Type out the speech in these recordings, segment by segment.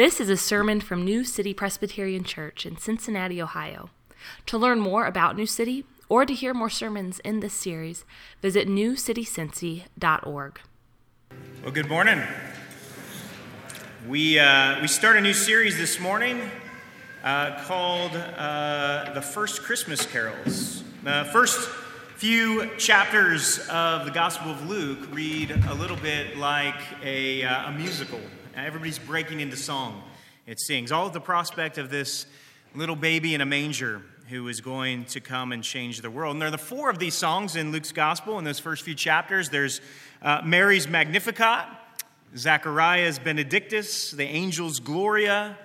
This is a sermon from New City Presbyterian Church in Cincinnati, Ohio. To learn more about New City or to hear more sermons in this series, visit newcitycincy.org. Well, good morning. We, uh, we start a new series this morning uh, called uh, The First Christmas Carols. The first few chapters of the Gospel of Luke read a little bit like a, uh, a musical. Everybody's breaking into song. It sings. All of the prospect of this little baby in a manger who is going to come and change the world. And there are the four of these songs in Luke's gospel in those first few chapters. There's uh, Mary's Magnificat, Zachariah's Benedictus, the angel's Gloria,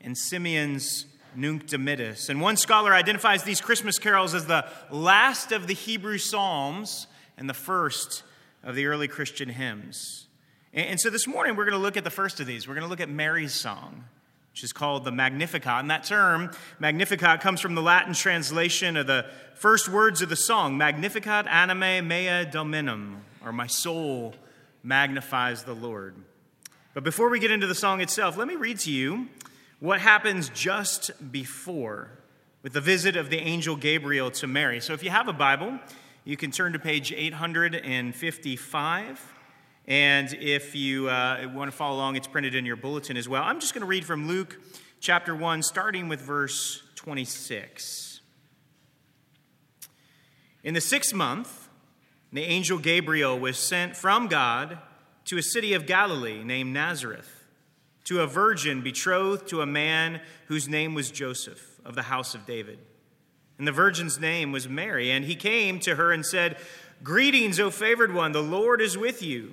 and Simeon's Nunc Dimittis. And one scholar identifies these Christmas carols as the last of the Hebrew Psalms and the first of the early Christian hymns. And so this morning we're going to look at the first of these. We're going to look at Mary's song, which is called the Magnificat. And that term, Magnificat, comes from the Latin translation of the first words of the song Magnificat anima mea dominum, or my soul magnifies the Lord. But before we get into the song itself, let me read to you what happens just before with the visit of the angel Gabriel to Mary. So if you have a Bible, you can turn to page 855. And if you uh, want to follow along, it's printed in your bulletin as well. I'm just going to read from Luke chapter 1, starting with verse 26. In the sixth month, the angel Gabriel was sent from God to a city of Galilee named Nazareth, to a virgin betrothed to a man whose name was Joseph of the house of David. And the virgin's name was Mary. And he came to her and said, Greetings, O favored one, the Lord is with you.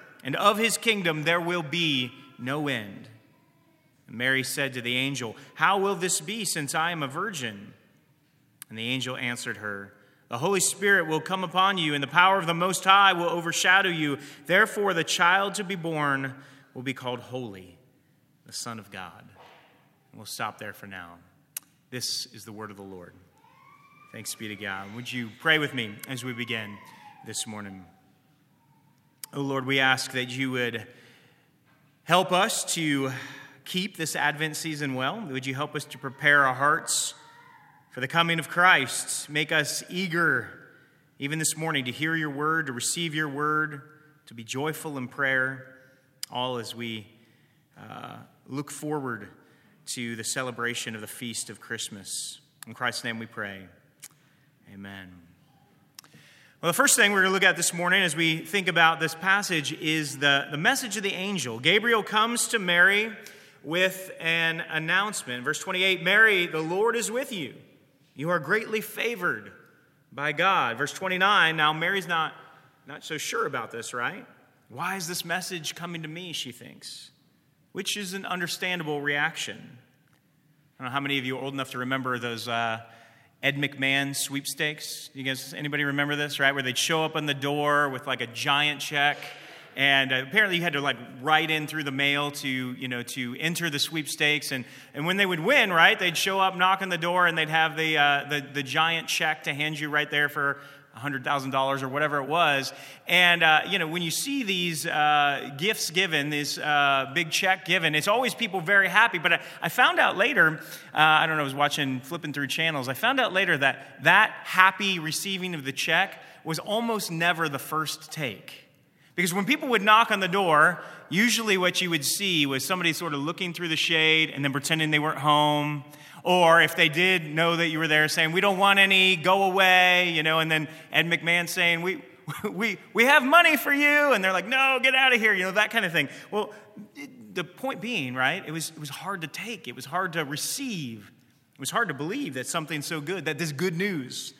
and of his kingdom there will be no end. And Mary said to the angel, How will this be since I am a virgin? And the angel answered her, The Holy Spirit will come upon you, and the power of the Most High will overshadow you. Therefore, the child to be born will be called Holy, the Son of God. And we'll stop there for now. This is the word of the Lord. Thanks be to God. Would you pray with me as we begin this morning? Oh Lord, we ask that you would help us to keep this Advent season well. Would you help us to prepare our hearts for the coming of Christ? Make us eager, even this morning, to hear your word, to receive your word, to be joyful in prayer, all as we uh, look forward to the celebration of the feast of Christmas. In Christ's name we pray. Amen. Well, the first thing we're going to look at this morning as we think about this passage is the, the message of the angel. Gabriel comes to Mary with an announcement. Verse 28 Mary, the Lord is with you. You are greatly favored by God. Verse 29 Now, Mary's not, not so sure about this, right? Why is this message coming to me, she thinks, which is an understandable reaction. I don't know how many of you are old enough to remember those. Uh, Ed McMahon sweepstakes. You guys, anybody remember this, right? Where they'd show up on the door with like a giant check. And uh, apparently you had to like write in through the mail to, you know, to enter the sweepstakes. And, and when they would win, right, they'd show up, knock on the door, and they'd have the, uh, the, the giant check to hand you right there for $100,000 or whatever it was. And, uh, you know, when you see these uh, gifts given, this uh, big check given, it's always people very happy. But I, I found out later, uh, I don't know, I was watching, flipping through channels, I found out later that that happy receiving of the check was almost never the first take. Because when people would knock on the door, usually what you would see was somebody sort of looking through the shade and then pretending they weren't home or if they did know that you were there, saying, We don't want any, go away, you know, and then Ed McMahon saying, We, we, we have money for you. And they're like, No, get out of here, you know, that kind of thing. Well, the point being, right, it was, it was hard to take, it was hard to receive, it was hard to believe that something so good, that this good news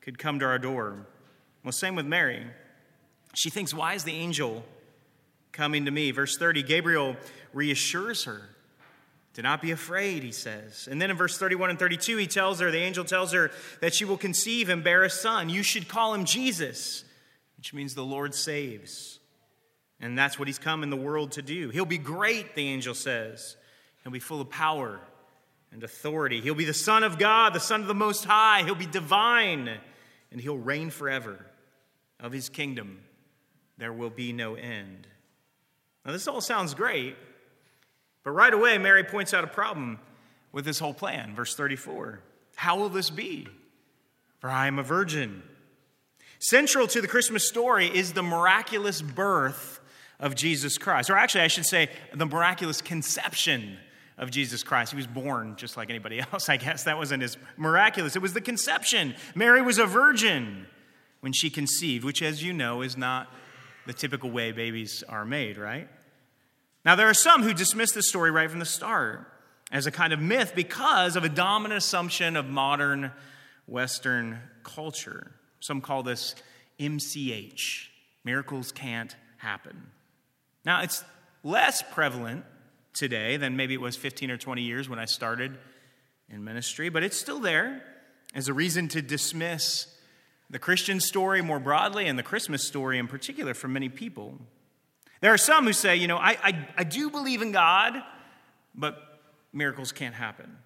could come to our door. Well, same with Mary. She thinks, Why is the angel coming to me? Verse 30 Gabriel reassures her Do not be afraid, he says. And then in verse 31 and 32, he tells her, the angel tells her that she will conceive and bear a son. You should call him Jesus, which means the Lord saves. And that's what he's come in the world to do. He'll be great, the angel says. He'll be full of power and authority. He'll be the Son of God, the Son of the Most High. He'll be divine, and he'll reign forever. Of his kingdom, there will be no end. Now, this all sounds great. But right away, Mary points out a problem with this whole plan. Verse 34 How will this be? For I am a virgin. Central to the Christmas story is the miraculous birth of Jesus Christ. Or actually, I should say, the miraculous conception of Jesus Christ. He was born just like anybody else, I guess. That wasn't as miraculous. It was the conception. Mary was a virgin when she conceived, which, as you know, is not the typical way babies are made, right? Now, there are some who dismiss this story right from the start as a kind of myth because of a dominant assumption of modern Western culture. Some call this MCH miracles can't happen. Now, it's less prevalent today than maybe it was 15 or 20 years when I started in ministry, but it's still there as a reason to dismiss the Christian story more broadly and the Christmas story in particular for many people. There are some who say, you know, I, I, I do believe in God, but miracles can't happen.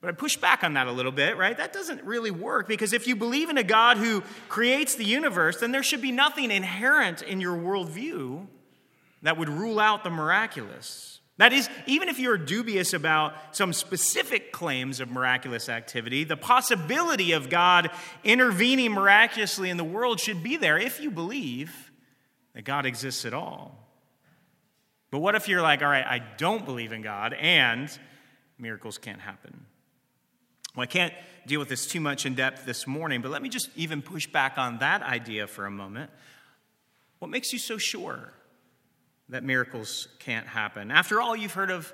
But I push back on that a little bit, right? That doesn't really work because if you believe in a God who creates the universe, then there should be nothing inherent in your worldview that would rule out the miraculous. That is, even if you're dubious about some specific claims of miraculous activity, the possibility of God intervening miraculously in the world should be there if you believe that God exists at all. But what if you're like, all right, I don't believe in God and miracles can't happen? Well, I can't deal with this too much in depth this morning, but let me just even push back on that idea for a moment. What makes you so sure that miracles can't happen? After all, you've heard of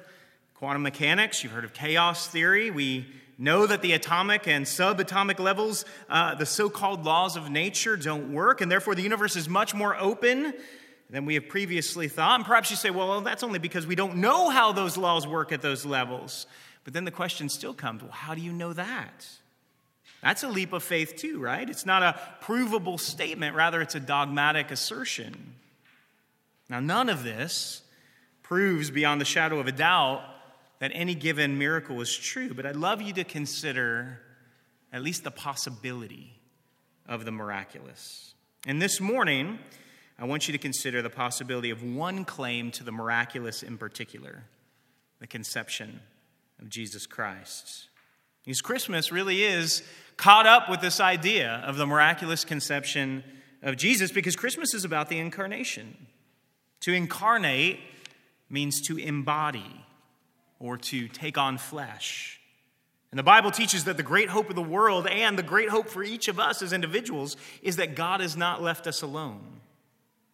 quantum mechanics, you've heard of chaos theory. We know that the atomic and subatomic levels, uh, the so called laws of nature, don't work, and therefore the universe is much more open than we have previously thought. And perhaps you say, well, that's only because we don't know how those laws work at those levels. But then the question still comes well, how do you know that? That's a leap of faith, too, right? It's not a provable statement, rather, it's a dogmatic assertion. Now, none of this proves beyond the shadow of a doubt that any given miracle is true, but I'd love you to consider at least the possibility of the miraculous. And this morning, I want you to consider the possibility of one claim to the miraculous in particular the conception of Jesus Christ. Because Christmas really is caught up with this idea of the miraculous conception of Jesus because Christmas is about the incarnation. To incarnate means to embody or to take on flesh. And the Bible teaches that the great hope of the world and the great hope for each of us as individuals is that God has not left us alone,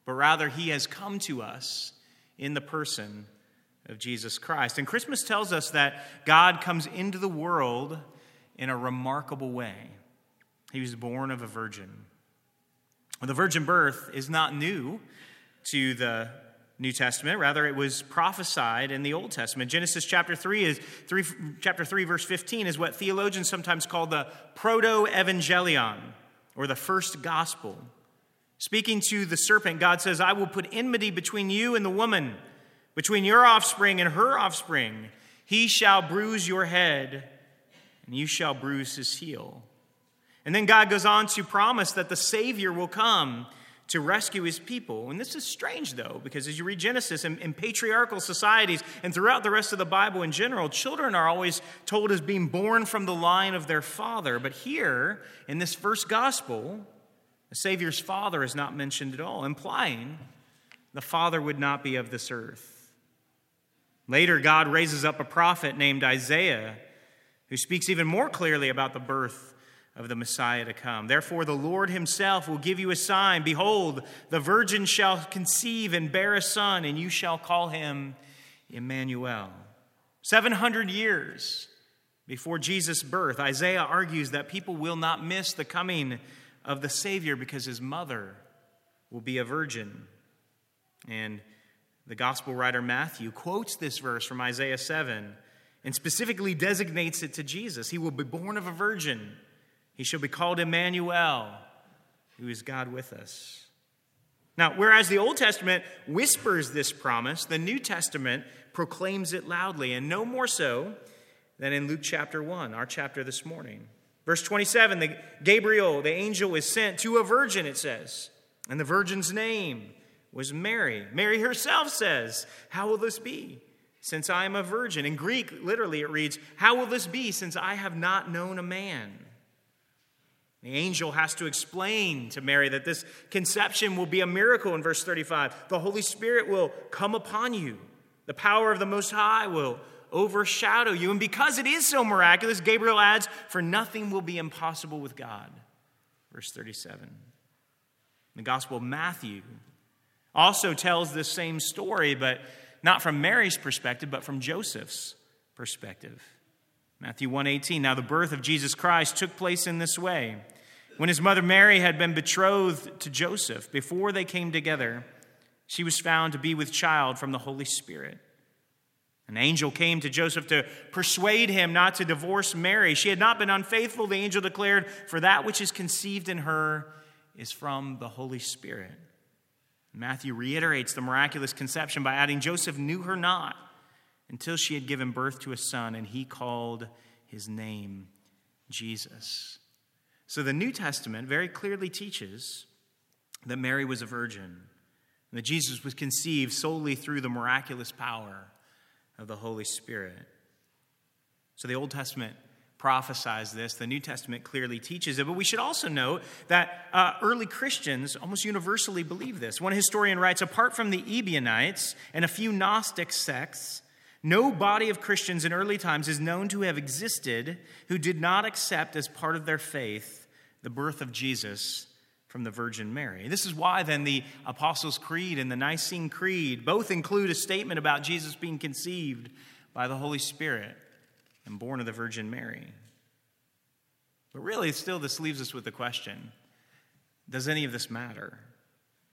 but rather He has come to us in the person of Jesus Christ. And Christmas tells us that God comes into the world in a remarkable way. He was born of a virgin. The virgin birth is not new to the New Testament. Rather, it was prophesied in the Old Testament. Genesis chapter 3 is 3, chapter 3, verse 15 is what theologians sometimes call the proto-evangelion, or the first gospel. Speaking to the serpent, God says, I will put enmity between you and the woman, between your offspring and her offspring. He shall bruise your head, and you shall bruise his heel. And then God goes on to promise that the Savior will come to rescue his people. And this is strange, though, because as you read Genesis, in, patriarchal societies and throughout the rest of the Bible in general, children are always told as being born from the line of their father. But here, in this first gospel, the Savior's father is not mentioned at all, implying the father would not be of this earth. Later, God raises up a prophet named Isaiah who speaks even more clearly about the birth of the Messiah to come. Therefore, the Lord himself will give you a sign. Behold, the virgin shall conceive and bear a son, and you shall call him Emmanuel. 700 years before Jesus' birth, Isaiah argues that people will not miss the coming of the Savior because his mother will be a virgin. And The gospel writer Matthew quotes this verse from Isaiah 7 and specifically designates it to Jesus. He will be born of a virgin. He shall be called Emmanuel, who is God with us. Now, whereas the Old Testament whispers this promise, the New Testament proclaims it loudly, and no more so than in Luke chapter 1, our chapter this morning. Verse 27, the Gabriel, the angel, is sent to a virgin, it says, and the virgin's name was Mary. Mary herself says, How will this be? Since I am a virgin. In Greek, literally, it reads, How will this be since I have not known a man? The angel has to explain to Mary that this conception will be a miracle in verse 35. The Holy Spirit will come upon you, the power of the Most High will overshadow you. And because it is so miraculous, Gabriel adds, For nothing will be impossible with God. Verse 37. The Gospel of Matthew also tells this same story, but not from Mary's perspective, but from Joseph's perspective. Matthew 1:18 Now the birth of Jesus Christ took place in this way. When his mother Mary had been betrothed to Joseph, before they came together, she was found to be with child from the Holy Spirit. An angel came to Joseph to persuade him not to divorce Mary. She had not been unfaithful, the angel declared, for that which is conceived in her is from the Holy Spirit. Matthew reiterates the miraculous conception by adding Joseph knew her not until she had given birth to a son, and he called his name Jesus. So the New Testament very clearly teaches that Mary was a virgin, and that Jesus was conceived solely through the miraculous power of the Holy Spirit. So the Old Testament prophesies this. The New Testament clearly teaches it. But we should also note that uh, early Christians almost universally believe this. One historian writes apart from the Ebionites and a few Gnostic sects, no body of Christians in early times is known to have existed who did not accept as part of their faith the birth of Jesus from the Virgin Mary. This is why, then, the Apostles' Creed and the Nicene Creed both include a statement about Jesus being conceived by the Holy Spirit and born of the Virgin Mary. But really, still, this leaves us with the question does any of this matter?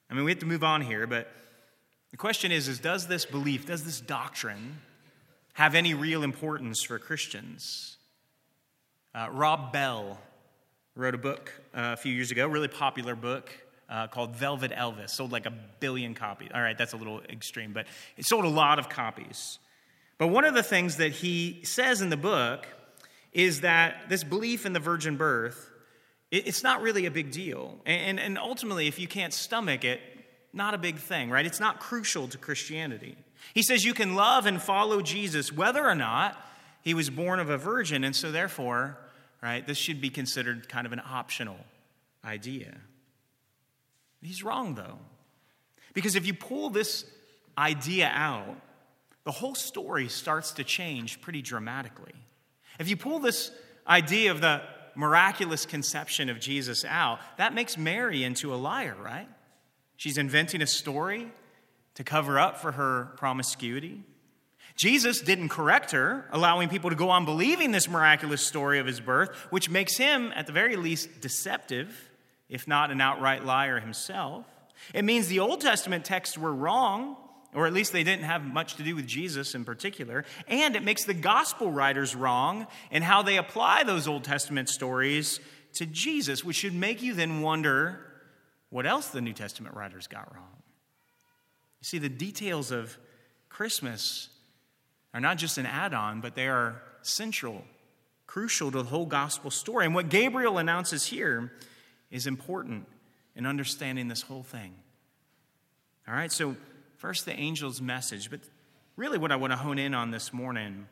I mean, we have to move on here, but the question is, is does this belief, does this doctrine have any real importance for Christians? Uh, Rob Bell wrote a book uh, a few years ago, really popular book uh, called Velvet Elvis. Sold like a billion copies. All right, that's a little extreme, but it sold a lot of copies. But one of the things that he says in the book is that this belief in the virgin birth, it's not really a big deal. And, and ultimately, if you can't stomach it, not a big thing, right? It's not crucial to Christianity. He says you can love and follow Jesus whether or not he was born of a virgin, and so therefore, right, this should be considered kind of an optional idea. He's wrong, though. Because if you pull this idea out, the whole story starts to change pretty dramatically. If you pull this idea of the miraculous conception of Jesus out, that makes Mary into a liar, right? She's inventing a story to cover up for her promiscuity. Jesus didn't correct her, allowing people to go on believing this miraculous story of his birth, which makes him, at the very least, deceptive, if not an outright liar himself. It means the Old Testament texts were wrong or at least they didn't have much to do with Jesus in particular. And it makes the gospel writers wrong in how they apply those Old Testament stories to Jesus, which should make you then wonder what else the New Testament writers got wrong. You see, the details of Christmas are not just an add on, but they are central, crucial to the whole gospel story. And what Gabriel announces here is important in understanding this whole thing. All right, so First, the angel's message, but really what I want to hone in on this morning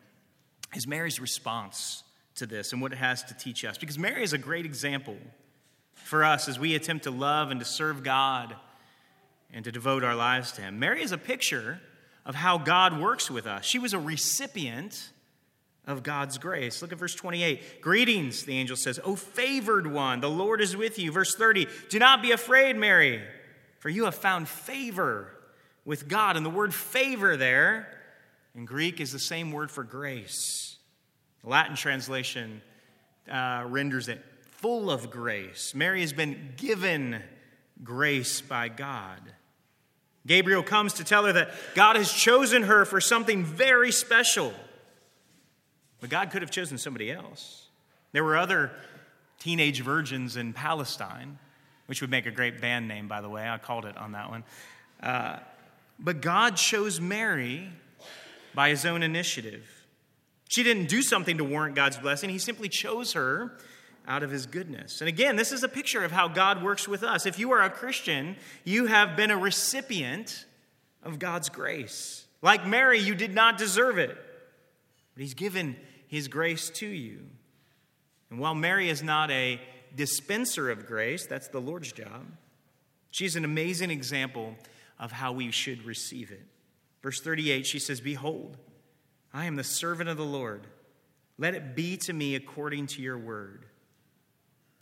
is Mary's response to this and what it has to teach us. Because Mary is a great example for us as we attempt to love and to serve God and to devote our lives to Him. Mary is a picture of how God works with us. She was a recipient of God's grace. Look at verse 28. Greetings, the angel says, O favored one, the Lord is with you. Verse 30. Do not be afraid, Mary, for you have found favor with God. And the word favor there in Greek is the same word for grace. The Latin translation uh, renders it full of grace. Mary has been given grace by God. Gabriel comes to tell her that God has chosen her for something very special. But God could have chosen somebody else. There were other teenage virgins in Palestine, which would make a great band name, by the way. I called it on that one. Uh, but God chose Mary by his own initiative. She didn't do something to warrant God's blessing, he simply chose her out of his goodness. And again, this is a picture of how God works with us. If you are a Christian, you have been a recipient of God's grace. Like Mary, you did not deserve it, but he's given his grace to you. And while Mary is not a dispenser of grace, that's the Lord's job, she's an amazing example of how we should receive it. Verse 38, she says, Behold, I am the servant of the Lord. Let it be to me according to your word.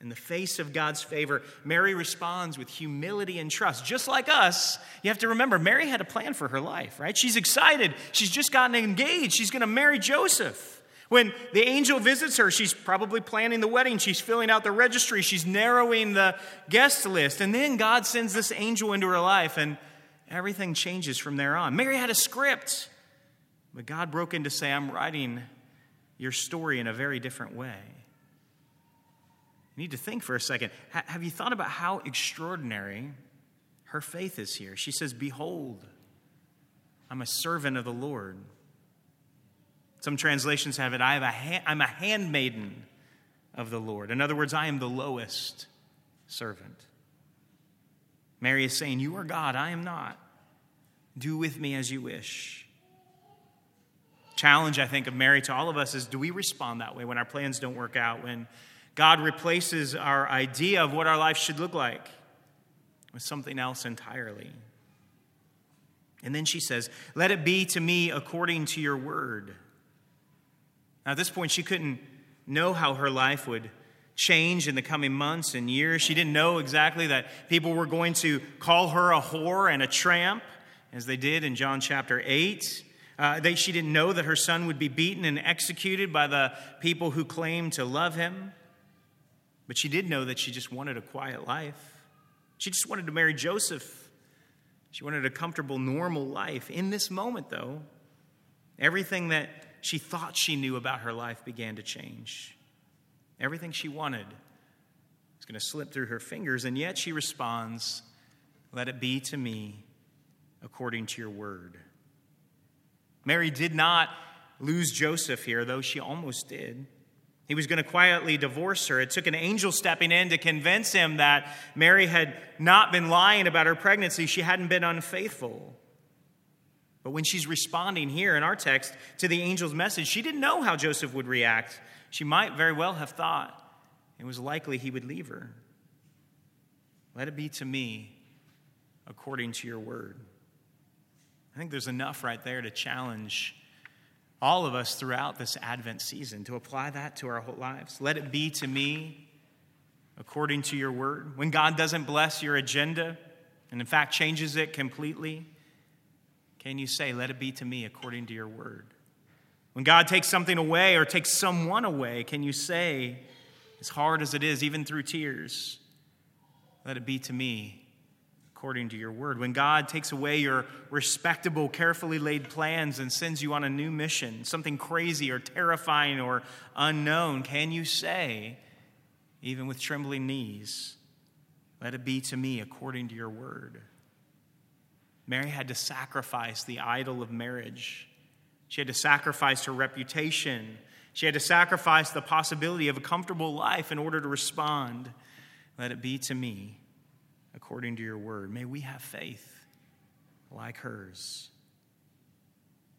In the face of God's favor, Mary responds with humility and trust. Just like us, you have to remember, Mary had a plan for her life, right? She's excited. She's just gotten engaged. She's going to marry Joseph. When the angel visits her, she's probably planning the wedding. She's filling out the registry. She's narrowing the guest list. And then God sends this angel into her life, and everything changes from there on. Mary had a script, but God broke in to say, I'm writing your story in a very different way. You need to think for a second. have you thought about how extraordinary her faith is here? She says, Behold, I'm a servant of the Lord. Some translations have it, I have a ha- I'm a handmaiden of the Lord. In other words, I am the lowest servant. Mary is saying, You are God, I am not. Do with me as you wish. Challenge, I think, of Mary to all of us is do we respond that way when our plans don't work out, when God replaces our idea of what our life should look like with something else entirely. And then she says, Let it be to me according to your word. Now, at this point, she couldn't know how her life would change in the coming months and years. She didn't know exactly that people were going to call her a whore and a tramp, as they did in John chapter 8. Uh, they, she didn't know that her son would be beaten and executed by the people who claimed to love him. But she did know that she just wanted a quiet life. She just wanted to marry Joseph. She wanted a comfortable, normal life. In this moment, though, everything that she thought she knew about her life began to change. Everything she wanted is going to slip through her fingers, and yet she responds, Let it be to me according to your word. Mary did not lose Joseph here, though she almost did. He was going to quietly divorce her. It took an angel stepping in to convince him that Mary had not been lying about her pregnancy, she hadn't been unfaithful. But when she's responding here in our text to the angel's message, she didn't know how Joseph would react. She might very well have thought it was likely he would leave her. Let it be to me according to your word. I think there's enough right there to challenge all of us throughout this Advent season to apply that to our whole lives. Let it be to me according to your word. When God doesn't bless your agenda and, in fact, changes it completely, can you say, Let it be to me according to your word? When God takes something away or takes someone away, can you say, as hard as it is, even through tears, let it be to me according to your word. When God takes away your respectable, carefully laid plans and sends you on a new mission, something crazy or terrifying or unknown, can you say, even with trembling knees, let it be to me according to your word? Mary had to sacrifice the idol of marriage. She had to sacrifice her reputation. She had to sacrifice the possibility of a comfortable life in order to respond. Let it be to me according to your word. May we have faith like hers.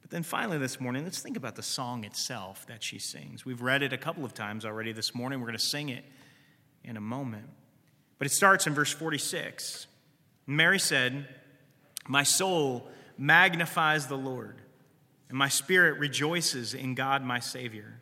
But then finally, this morning, let's think about the song itself that she sings. We've read it a couple of times already this morning. We're going to sing it in a moment. But it starts in verse 46. Mary said, My soul magnifies the Lord, and my spirit rejoices in God my Savior.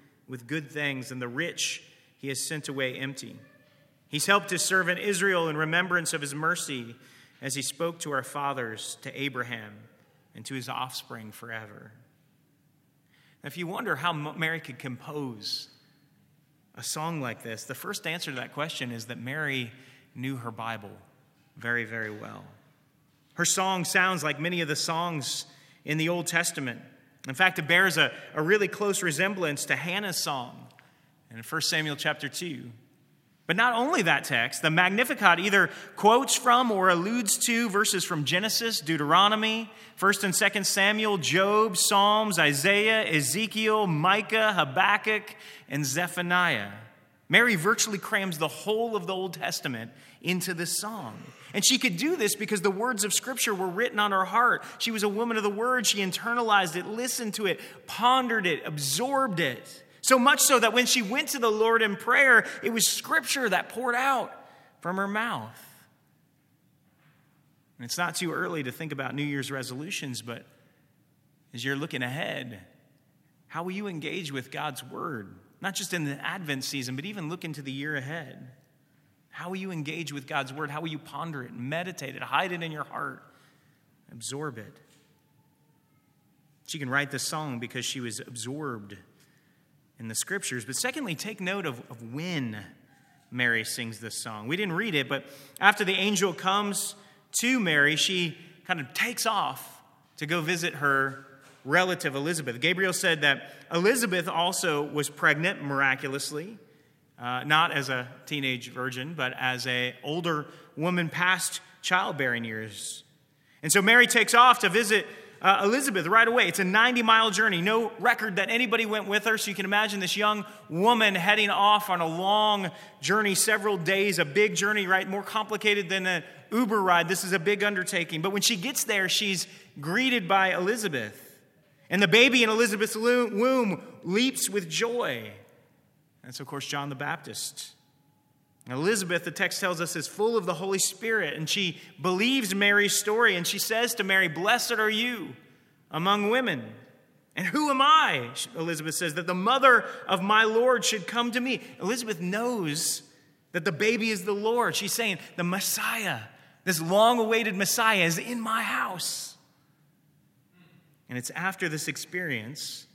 with good things, and the rich he has sent away empty. He's helped his servant Israel in remembrance of his mercy as he spoke to our fathers, to Abraham, and to his offspring forever. Now, if you wonder how Mary could compose a song like this, the first answer to that question is that Mary knew her Bible very, very well. Her song sounds like many of the songs in the Old Testament. In fact, it bears a, a really close resemblance to Hannah's song in 1 Samuel chapter 2. But not only that text, the Magnificat either quotes from or alludes to verses from Genesis, Deuteronomy, 1st and 2nd Samuel, Job, Psalms, Isaiah, Ezekiel, Micah, Habakkuk, and Zephaniah. Mary virtually crams the whole of the Old Testament into this song. And she could do this because the words of Scripture were written on her heart. She was a woman of the Word. She internalized it, listened to it, pondered it, absorbed it. So much so that when she went to the Lord in prayer, it was Scripture that poured out from her mouth. And it's not too early to think about New Year's resolutions, but as you're looking ahead, how will you engage with God's Word? Not just in the Advent season, but even look into the year ahead. How will you engage with God's word? How will you ponder it, meditate it, hide it in your heart, absorb it? She can write this song because she was absorbed in the scriptures. But secondly, take note of, of when Mary sings this song. We didn't read it, but after the angel comes to Mary, she kind of takes off to go visit her relative Elizabeth. Gabriel said that Elizabeth also was pregnant miraculously uh, not as a teenage virgin, but as a older woman past childbearing years. And so Mary takes off to visit uh, Elizabeth right away. It's a 90 mile journey. No record that anybody went with her. So you can imagine this young woman heading off on a long journey, several days, a big journey, right? More complicated than an Uber ride. This is a big undertaking. But when she gets there, she's greeted by Elizabeth. And the baby in Elizabeth's womb leaps with joy. That's, of course, John the Baptist. Elizabeth, the text tells us, is full of the Holy Spirit, and she believes Mary's story, and she says to Mary, Blessed are you among women. And who am I, Elizabeth says, that the mother of my Lord should come to me? Elizabeth knows that the baby is the Lord. She's saying, The Messiah, this long awaited Messiah, is in my house. And it's after this experience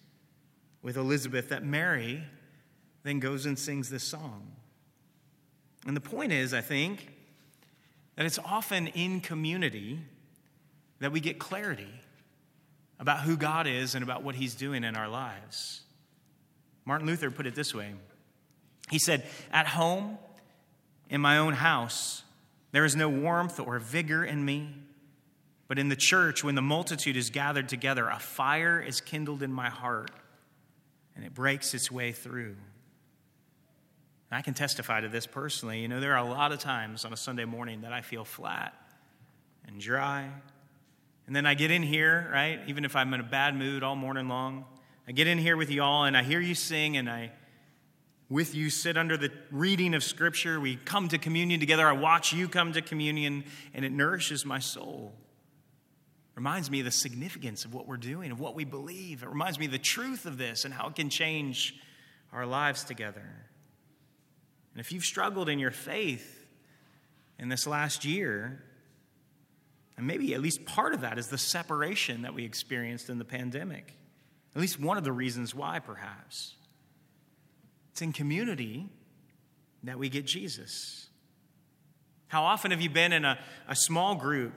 with Elizabeth that Mary then goes and sings this song. And the point is, I think, that it's often in community that we get clarity about who God is and about what He's doing in our lives. Martin Luther put it this way He said, At home, in my own house, there is no warmth or vigor in me. But in the church, when the multitude is gathered together, a fire is kindled in my heart and it breaks its way through. I can testify to this personally. You know, there are a lot of times on a Sunday morning that I feel flat and dry. And then I get in here, right? Even if I'm in a bad mood all morning long, I get in here with you all and I hear you sing and I with you sit under the reading of scripture. We come to communion together. I watch you come to communion and it nourishes my soul. Reminds me of the significance of what we're doing, of what we believe. It reminds me of the truth of this and how it can change our lives together. And if you've struggled in your faith in this last year, and maybe at least part of that is the separation that we experienced in the pandemic. At least one of the reasons why, perhaps. It's in community that we get Jesus. How often have you been in a, a small group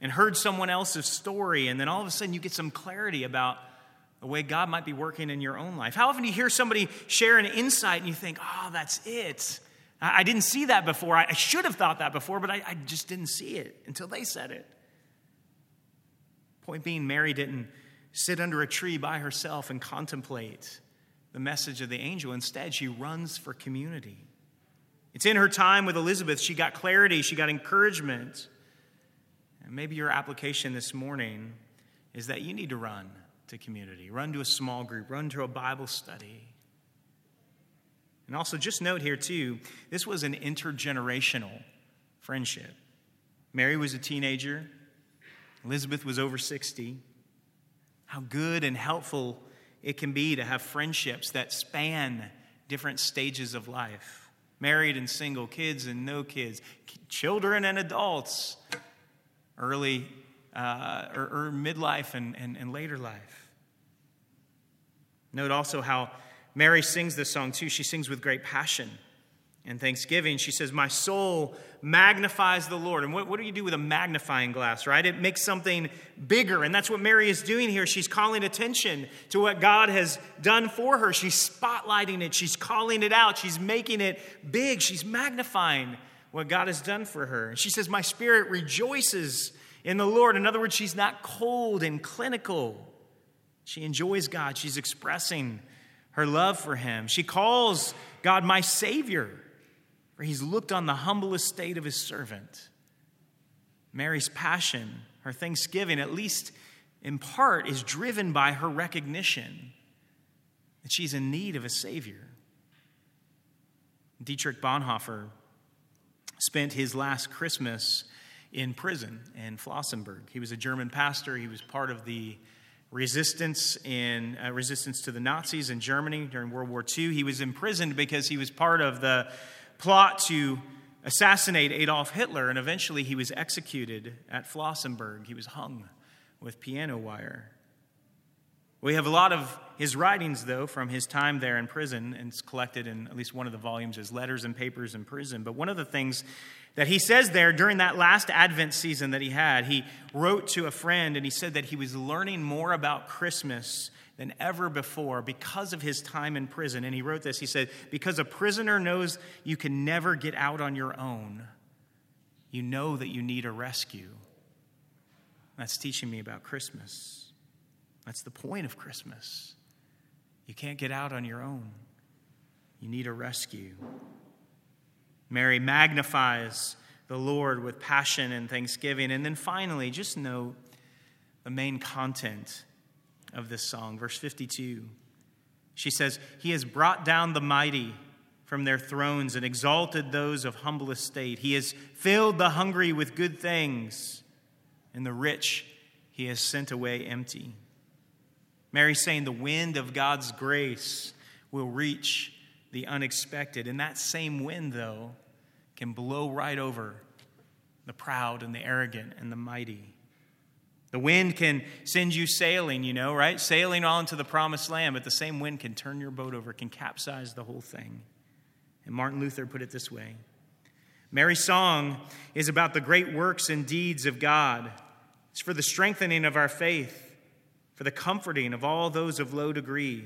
and heard someone else's story, and then all of a sudden you get some clarity about the way God might be working in your own life. How often do you hear somebody share an insight and you think, oh, that's it? I didn't see that before. I should have thought that before, but I, just didn't see it until they said it. Point being, Mary didn't sit under a tree by herself and contemplate the message of the angel. Instead, she runs for community. It's in her time with Elizabeth, she got clarity, she got encouragement. And maybe your application this morning is that you need to run to community. Run to a small group, run to a Bible study. And also, just note here, too, this was an intergenerational friendship. Mary was a teenager, Elizabeth was over 60. How good and helpful it can be to have friendships that span different stages of life married and single, kids and no kids, children and adults, early uh, or, or midlife and, and, and later life. Note also how Mary sings this song too. She sings with great passion and thanksgiving. She says, My soul magnifies the Lord. And what, what do you do with a magnifying glass, right? It makes something bigger. And that's what Mary is doing here. She's calling attention to what God has done for her. She's spotlighting it, she's calling it out, she's making it big, she's magnifying what God has done for her. And She says, My spirit rejoices in the Lord. In other words, she's not cold and clinical. She enjoys God. She's expressing her love for Him. She calls God my Savior, for He's looked on the humble estate of His servant. Mary's passion, her thanksgiving, at least in part, is driven by her recognition that she's in need of a Savior. Dietrich Bonhoeffer spent his last Christmas in prison in Flossenburg. He was a German pastor. He was part of the resistance in uh, resistance to the Nazis in Germany during World War II. He was imprisoned because he was part of the plot to assassinate Adolf Hitler, and eventually he was executed at Flossenburg. He was hung with piano wire. We have a lot of his writings, though, from his time there in prison, and it's collected in at least one of the volumes as letters and papers in prison. But one of the things that he says there during that last Advent season that he had, he wrote to a friend and he said that he was learning more about Christmas than ever before because of his time in prison. And he wrote this he said, Because a prisoner knows you can never get out on your own, you know that you need a rescue. That's teaching me about Christmas. That's the point of Christmas. You can't get out on your own, you need a rescue. Mary magnifies the Lord with passion and thanksgiving. And then finally, just note the main content of this song. Verse 52. She says, He has brought down the mighty from their thrones and exalted those of humble estate. He has filled the hungry with good things, and the rich he has sent away empty. Mary's saying the wind of God's grace will reach the unexpected. And that same wind, though, can blow right over the proud and the arrogant and the mighty. The wind can send you sailing, you know, right? Sailing on to the promised land, but the same wind can turn your boat over, can capsize the whole thing. And Martin Luther put it this way Mary's song is about the great works and deeds of God. It's for the strengthening of our faith, for the comforting of all those of low degree,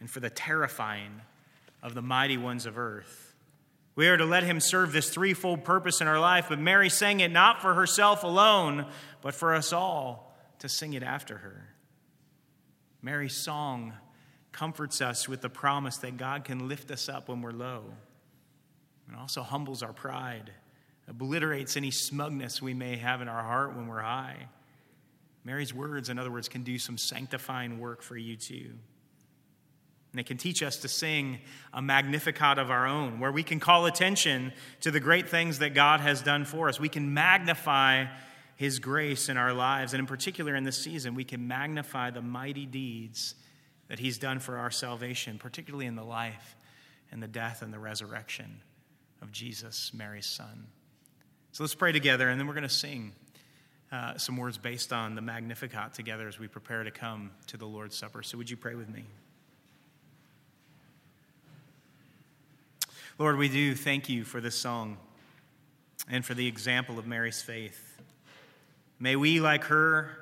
and for the terrifying of the mighty ones of earth. We are to let him serve this threefold purpose in our life, but Mary sang it not for herself alone, but for us all to sing it after her. Mary's song comforts us with the promise that God can lift us up when we're low, and also humbles our pride, obliterates any smugness we may have in our heart when we're high. Mary's words, in other words, can do some sanctifying work for you too. And it can teach us to sing a Magnificat of our own, where we can call attention to the great things that God has done for us. We can magnify His grace in our lives. And in particular, in this season, we can magnify the mighty deeds that He's done for our salvation, particularly in the life and the death and the resurrection of Jesus, Mary's Son. So let's pray together, and then we're going to sing uh, some words based on the Magnificat together as we prepare to come to the Lord's Supper. So, would you pray with me? Lord, we do thank you for this song and for the example of Mary's faith. May we, like her,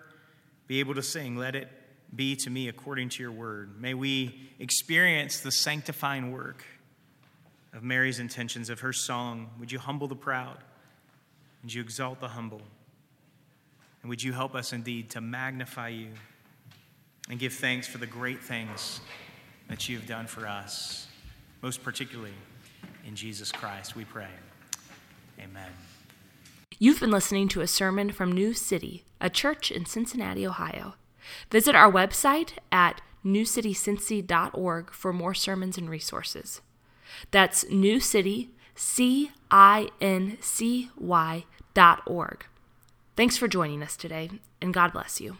be able to sing, Let it be to me according to your word. May we experience the sanctifying work of Mary's intentions, of her song. Would you humble the proud? Would you exalt the humble? And would you help us indeed to magnify you and give thanks for the great things that you have done for us, most particularly in Jesus Christ, we pray. Amen. You've been listening to a sermon from New City, a church in Cincinnati, Ohio. Visit our website at newcitycincy.org for more sermons and resources. That's newcity, C I N C Y dot org. Thanks for joining us today, and God bless you.